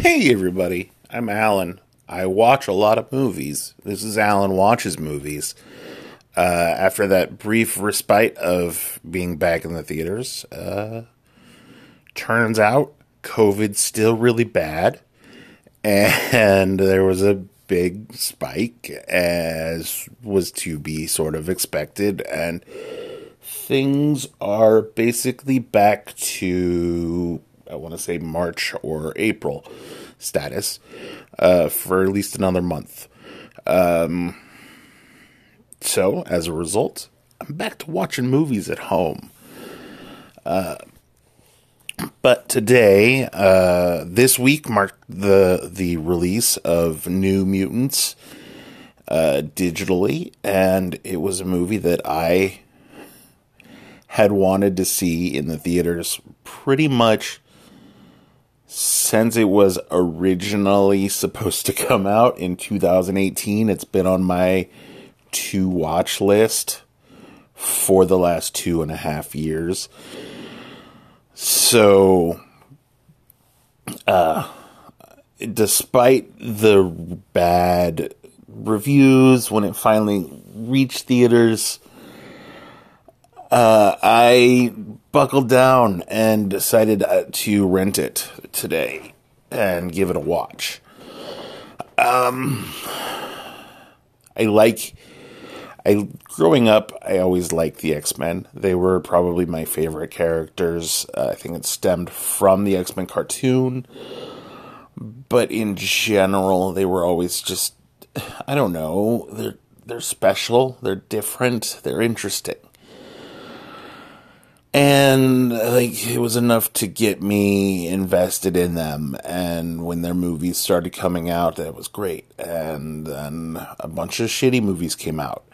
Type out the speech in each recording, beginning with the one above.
Hey, everybody. I'm Alan. I watch a lot of movies. This is Alan Watches Movies. Uh, after that brief respite of being back in the theaters, uh, turns out COVID's still really bad. And there was a big spike, as was to be sort of expected. And things are basically back to say March or April status uh, for at least another month. Um, so as a result, I'm back to watching movies at home. Uh, but today, uh, this week marked the the release of New Mutants uh, digitally, and it was a movie that I had wanted to see in the theaters pretty much since it was originally supposed to come out in 2018, it's been on my to watch list for the last two and a half years. So, uh, despite the bad reviews when it finally reached theaters, uh, I buckled down and decided uh, to rent it today and give it a watch. Um, I like. I growing up, I always liked the X Men. They were probably my favorite characters. Uh, I think it stemmed from the X Men cartoon, but in general, they were always just. I don't know. They're they're special. They're different. They're interesting and like it was enough to get me invested in them. And when their movies started coming out that was great. And then a bunch of shitty movies came out.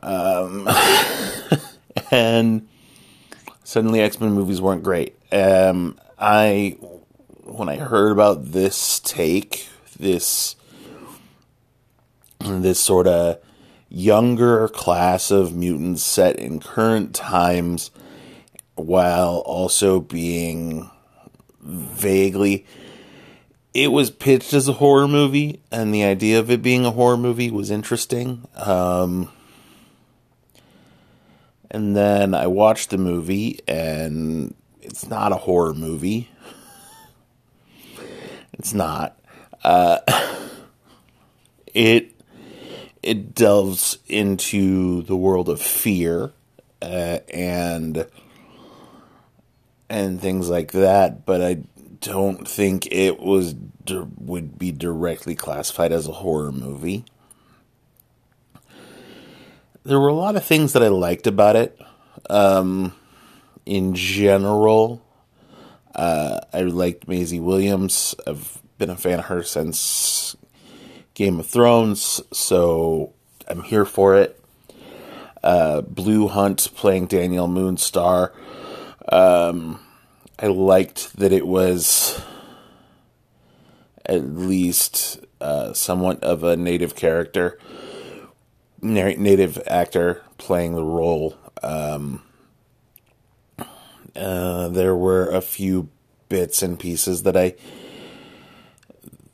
Um, and suddenly x-men movies weren't great. Um, i when i heard about this take this this sort of younger class of mutants set in current times while also being vaguely it was pitched as a horror movie and the idea of it being a horror movie was interesting. Um, and then i watched the movie and it's not a horror movie. It's not. Uh, it it delves into the world of fear uh, and and things like that, but I don't think it was would be directly classified as a horror movie. There were a lot of things that I liked about it. Um, in general, uh, I liked Maisie Williams. I've been a fan of her since Game of Thrones, so I'm here for it. Uh, Blu Hunt playing Danielle Moonstar. Um, I liked that it was at least uh, somewhat of a native character, native actor playing the role. Um, uh, there were a few bits and pieces that I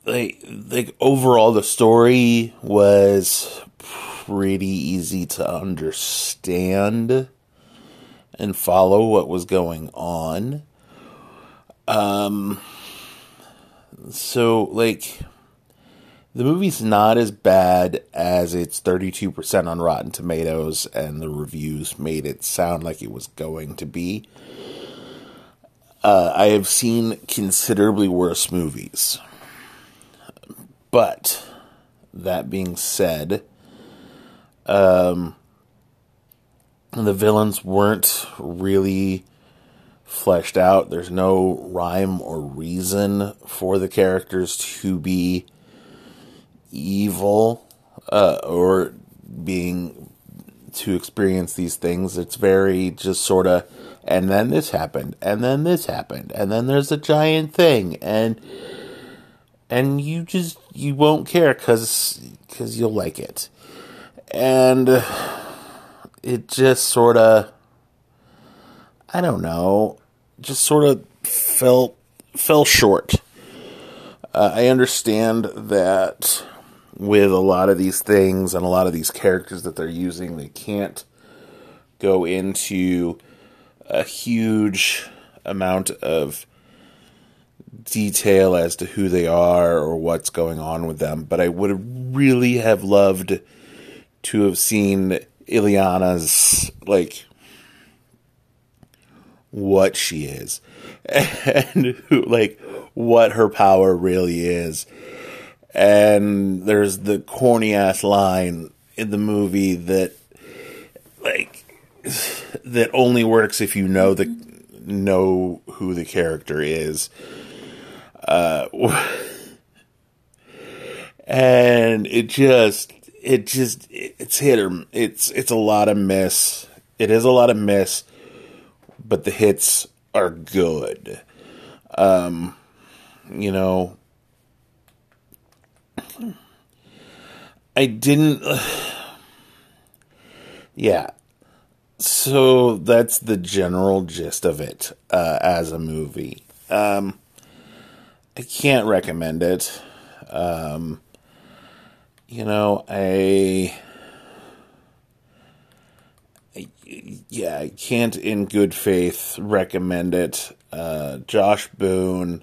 like like overall the story was pretty easy to understand and follow what was going on. Um so like the movie's not as bad as its 32% on Rotten Tomatoes and the reviews made it sound like it was going to be. Uh, I have seen considerably worse movies. But that being said, um, the villains weren't really fleshed out. There's no rhyme or reason for the characters to be evil uh, or being to experience these things. It's very just sort of, and then this happened, and then this happened, and then there's a giant thing, and and you just you won't care because because you'll like it, and it just sort of I don't know, just sort of fell fell short. Uh, I understand that with a lot of these things and a lot of these characters that they're using, they can't go into a huge amount of detail as to who they are or what's going on with them. But I would really have loved to have seen Illyana's like what she is and who like what her power really is. And there's the corny ass line in the movie that like that only works if you know the know who the character is. Uh, and it just it just it's hit or it's it's a lot of miss. It is a lot of miss, but the hits are good. Um, you know, I didn't. Yeah, so that's the general gist of it uh, as a movie. Um, I can't recommend it. Um, you know, I, I, yeah, I can't in good faith recommend it. Uh, Josh Boone.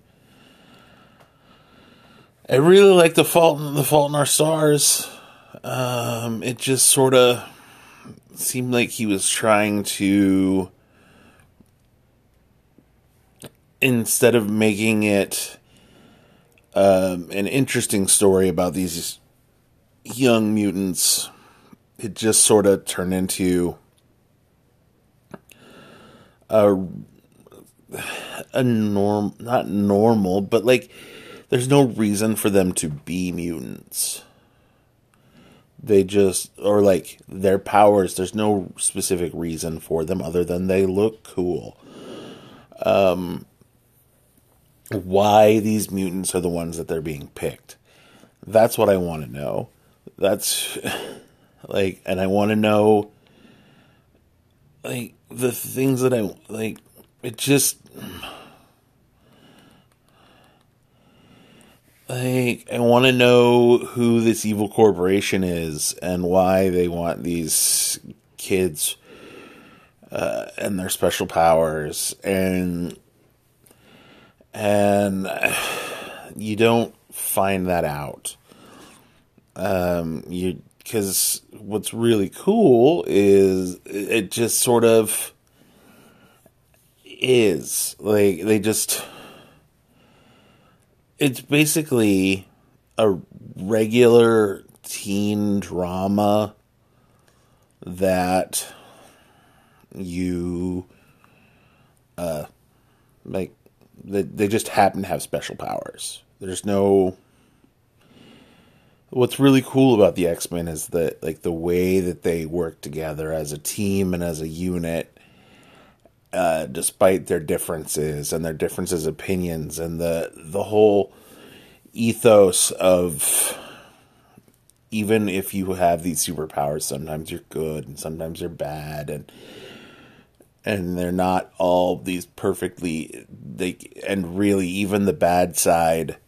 I really like the Fault in the Fault in Our Stars. Um, it just sort of seemed like he was trying to instead of making it um, an interesting story about these young mutants, it just sort of turned into a a norm not normal, but like there's no reason for them to be mutants. They just or like their powers there's no specific reason for them other than they look cool. Um why these mutants are the ones that they're being picked. That's what i want to know that's like and i want to know like the things that i like it just like I want to know who this evil corporation is and why they want these kids uh, and their special powers and and you don't find that out um you because what's really cool is it just sort of is. Like they just it's basically a regular teen drama that you uh like they, they just happen to have special powers. There's no what's really cool about the x-men is that like the way that they work together as a team and as a unit uh, despite their differences and their differences opinions and the the whole ethos of even if you have these superpowers sometimes you're good and sometimes you're bad and and they're not all these perfectly they and really even the bad side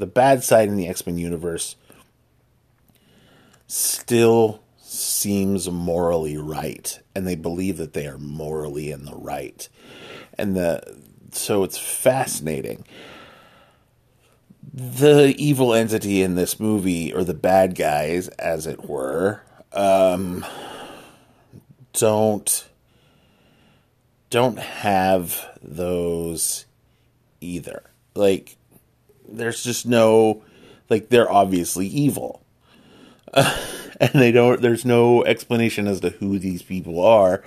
the bad side in the X-Men universe still seems morally right and they believe that they are morally in the right. And the so it's fascinating. The evil entity in this movie or the bad guys as it were um don't don't have those either. Like there's just no like they're obviously evil. And they don't there's no explanation as to who these people are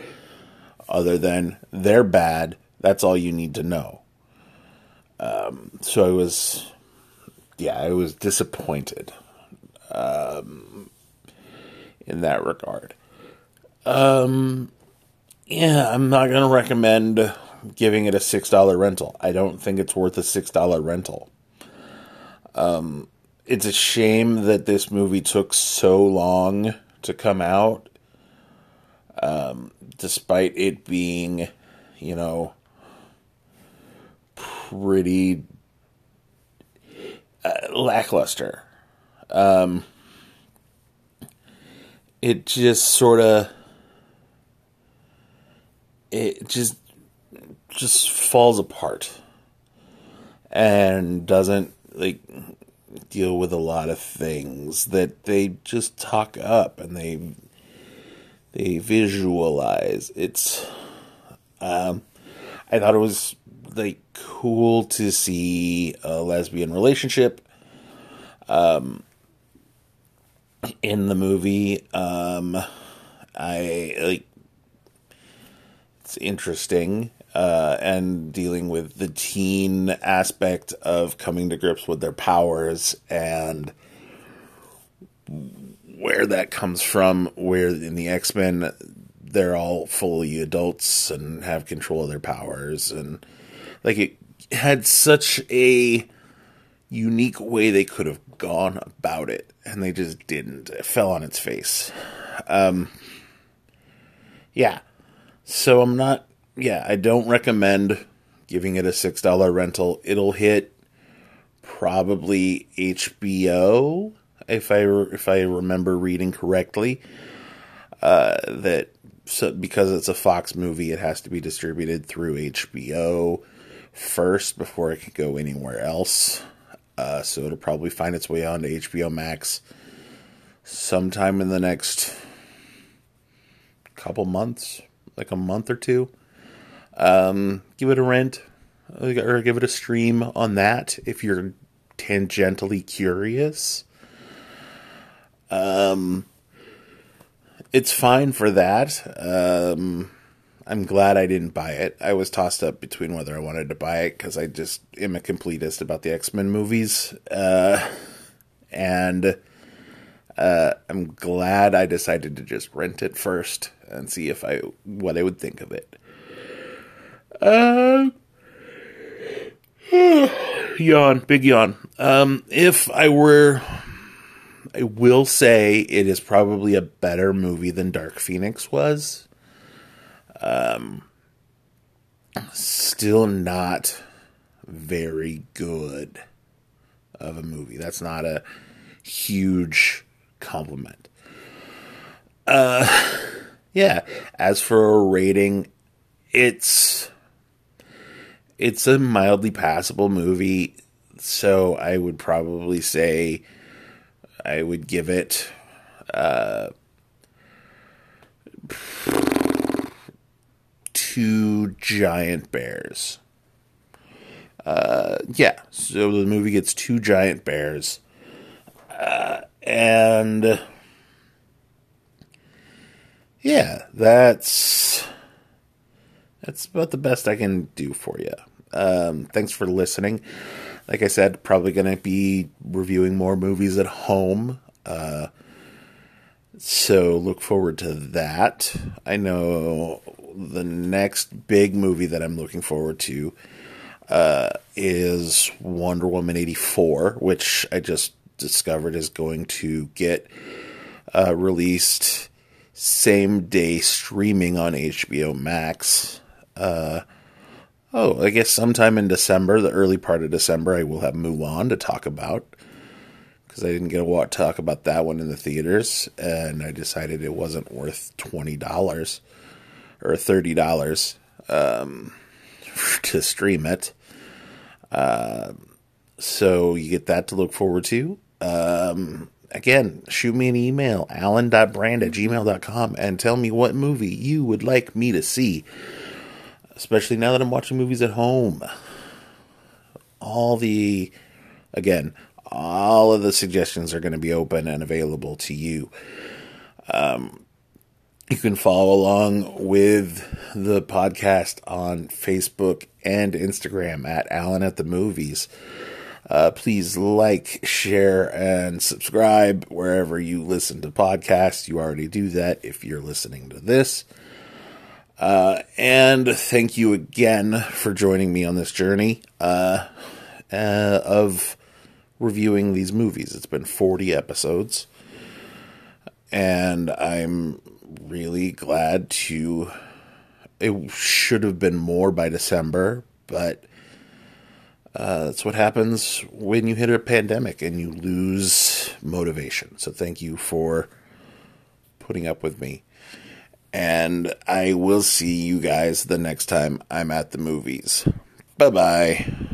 other than they're bad. That's all you need to know. Um, so i was yeah i was disappointed um, in that regard. Um yeah i'm not gonna recommend giving it a six dollar rental. I don't think it's worth a six dollar rental um it's a shame that this movie took so long to come out, um, despite it being, you know, pretty. uh, lackluster. Um, it just sort of it just just falls apart and doesn't like deal with a lot of things that they just talk up and they they visualize. It's um i thought it was like cool to see a lesbian relationship um in the movie. Um i like it's interesting uh, and dealing with the teen aspect of coming to grips with their powers and where that comes from. Where in the X Men, they're all fully adults and have control of their powers, and like it had such a unique way they could have gone about it, and they just didn't. It fell on its face. Um, yeah. So I'm not yeah, I don't recommend giving it a six dollar rental. It'll hit probably HBO if I if I remember reading correctly. Uh, that so because it's a Fox movie, it has to be distributed through HBO first before it can go anywhere else. Uh, so it'll probably find its way onto HBO Max sometime in the next couple months, like a month or two. Um, give it a rent or give it a stream on that if you're tangentially curious. Um, it's fine for that. Um, I'm glad I didn't buy it. I was tossed up between whether I wanted to buy it because I just am a completist about the X Men movies. Uh, and uh, I'm glad I decided to just rent it first and see if I what I would think of it. Uh, yawn, big yawn. Um, if I were, I will say it is probably a better movie than Dark Phoenix was. Um, still not very good of a movie. That's not a huge compliment. Uh, yeah. As for a rating, it's it's a mildly passable movie, so I would probably say I would give it uh, two giant bears. Uh, yeah, so the movie gets two giant bears, uh, and yeah, that's that's about the best I can do for you. Um, thanks for listening. Like I said, probably going to be reviewing more movies at home. Uh, so look forward to that. I know the next big movie that I'm looking forward to uh, is Wonder Woman 84, which I just discovered is going to get uh, released same day streaming on HBO Max. Uh, oh, I guess sometime in December, the early part of December, I will have Mulan to talk about because I didn't get to talk about that one in the theaters, and I decided it wasn't worth twenty dollars or thirty dollars um, to stream it. Uh, so you get that to look forward to. Um, again, shoot me an email, alan.brand at gmail.com, and tell me what movie you would like me to see especially now that I'm watching movies at home. All the, again, all of the suggestions are going to be open and available to you. Um, you can follow along with the podcast on Facebook and Instagram at Alan at the Movies. Uh, please like, share, and subscribe wherever you listen to podcasts. You already do that if you're listening to this. Uh, and thank you again for joining me on this journey uh, uh, of reviewing these movies. It's been 40 episodes, and I'm really glad to. It should have been more by December, but Uh, that's what happens when you hit a pandemic and you lose motivation. So thank you for putting up with me. And I will see you guys the next time I'm at the movies. Bye bye.